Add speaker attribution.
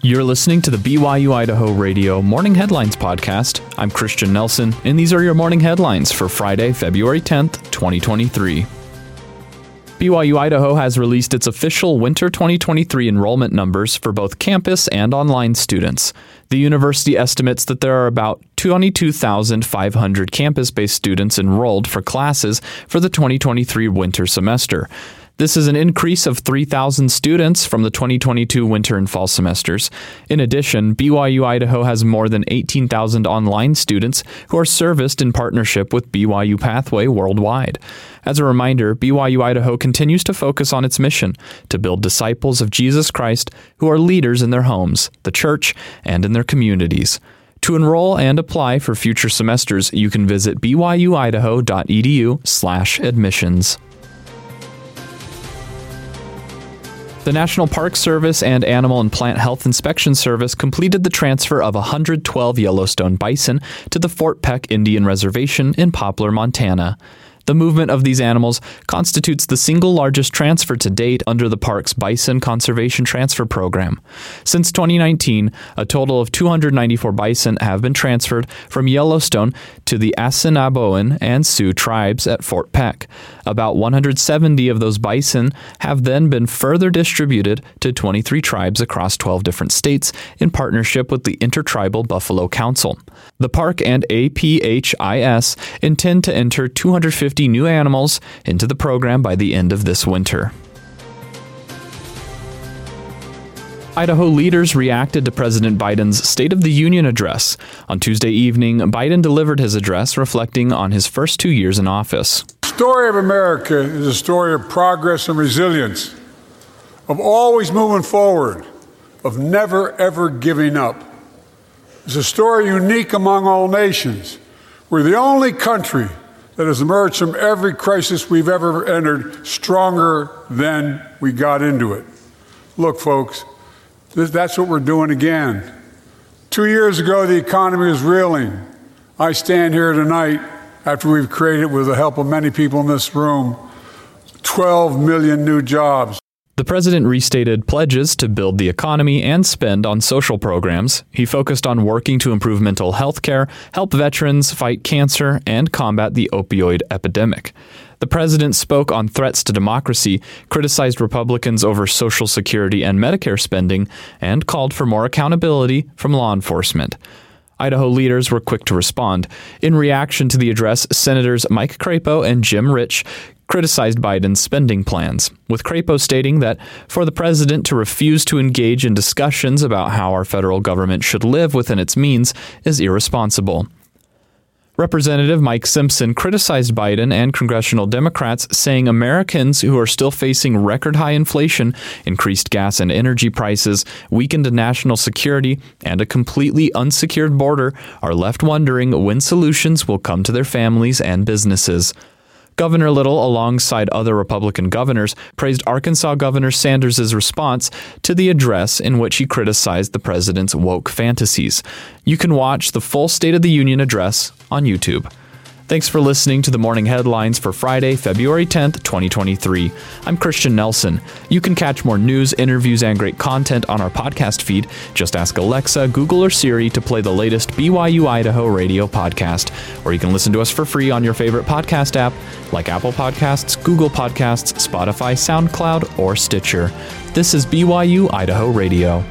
Speaker 1: You're listening to the BYU Idaho Radio Morning Headlines Podcast. I'm Christian Nelson, and these are your morning headlines for Friday, February 10th, 2023. BYU Idaho has released its official winter 2023 enrollment numbers for both campus and online students. The university estimates that there are about 22,500 campus based students enrolled for classes for the 2023 winter semester. This is an increase of 3,000 students from the 2022 winter and fall semesters. In addition, BYU Idaho has more than 18,000 online students who are serviced in partnership with BYU Pathway worldwide. As a reminder, BYU Idaho continues to focus on its mission to build disciples of Jesus Christ who are leaders in their homes, the church, and in their communities. To enroll and apply for future semesters, you can visit byuidaho.edu/admissions. The National Park Service and Animal and Plant Health Inspection Service completed the transfer of 112 Yellowstone bison to the Fort Peck Indian Reservation in Poplar, Montana. The movement of these animals constitutes the single largest transfer to date under the park's Bison Conservation Transfer Program. Since 2019, a total of 294 bison have been transferred from Yellowstone to the Assiniboine and Sioux tribes at Fort Peck. About 170 of those bison have then been further distributed to 23 tribes across 12 different states in partnership with the Intertribal Buffalo Council. The park and APHIS intend to enter 250 50 new animals into the program by the end of this winter. Idaho leaders reacted to President Biden's State of the Union address. On Tuesday evening, Biden delivered his address reflecting on his first two years in office.
Speaker 2: The story of America is a story of progress and resilience, of always moving forward, of never ever giving up. It's a story unique among all nations. We're the only country that has emerged from every crisis we've ever entered stronger than we got into it. Look, folks, that's what we're doing again. Two years ago, the economy was reeling. I stand here tonight after we've created, with the help of many people in this room, 12 million new jobs.
Speaker 1: The president restated pledges to build the economy and spend on social programs. He focused on working to improve mental health care, help veterans fight cancer, and combat the opioid epidemic. The president spoke on threats to democracy, criticized Republicans over Social Security and Medicare spending, and called for more accountability from law enforcement. Idaho leaders were quick to respond. In reaction to the address, Senators Mike Crapo and Jim Risch criticized Biden's spending plans, with Crapo stating that for the president to refuse to engage in discussions about how our federal government should live within its means is irresponsible. Representative Mike Simpson criticized Biden and congressional Democrats, saying Americans who are still facing record high inflation, increased gas and energy prices, weakened national security, and a completely unsecured border are left wondering when solutions will come to their families and businesses. Governor Little, alongside other Republican governors, praised Arkansas Governor Sanders' response to the address in which he criticized the president's woke fantasies. You can watch the full State of the Union address on YouTube. Thanks for listening to the morning headlines for Friday, February 10th, 2023. I'm Christian Nelson. You can catch more news, interviews, and great content on our podcast feed. Just ask Alexa, Google, or Siri to play the latest BYU Idaho radio podcast. Or you can listen to us for free on your favorite podcast app like Apple Podcasts, Google Podcasts, Spotify, SoundCloud, or Stitcher. This is BYU Idaho Radio.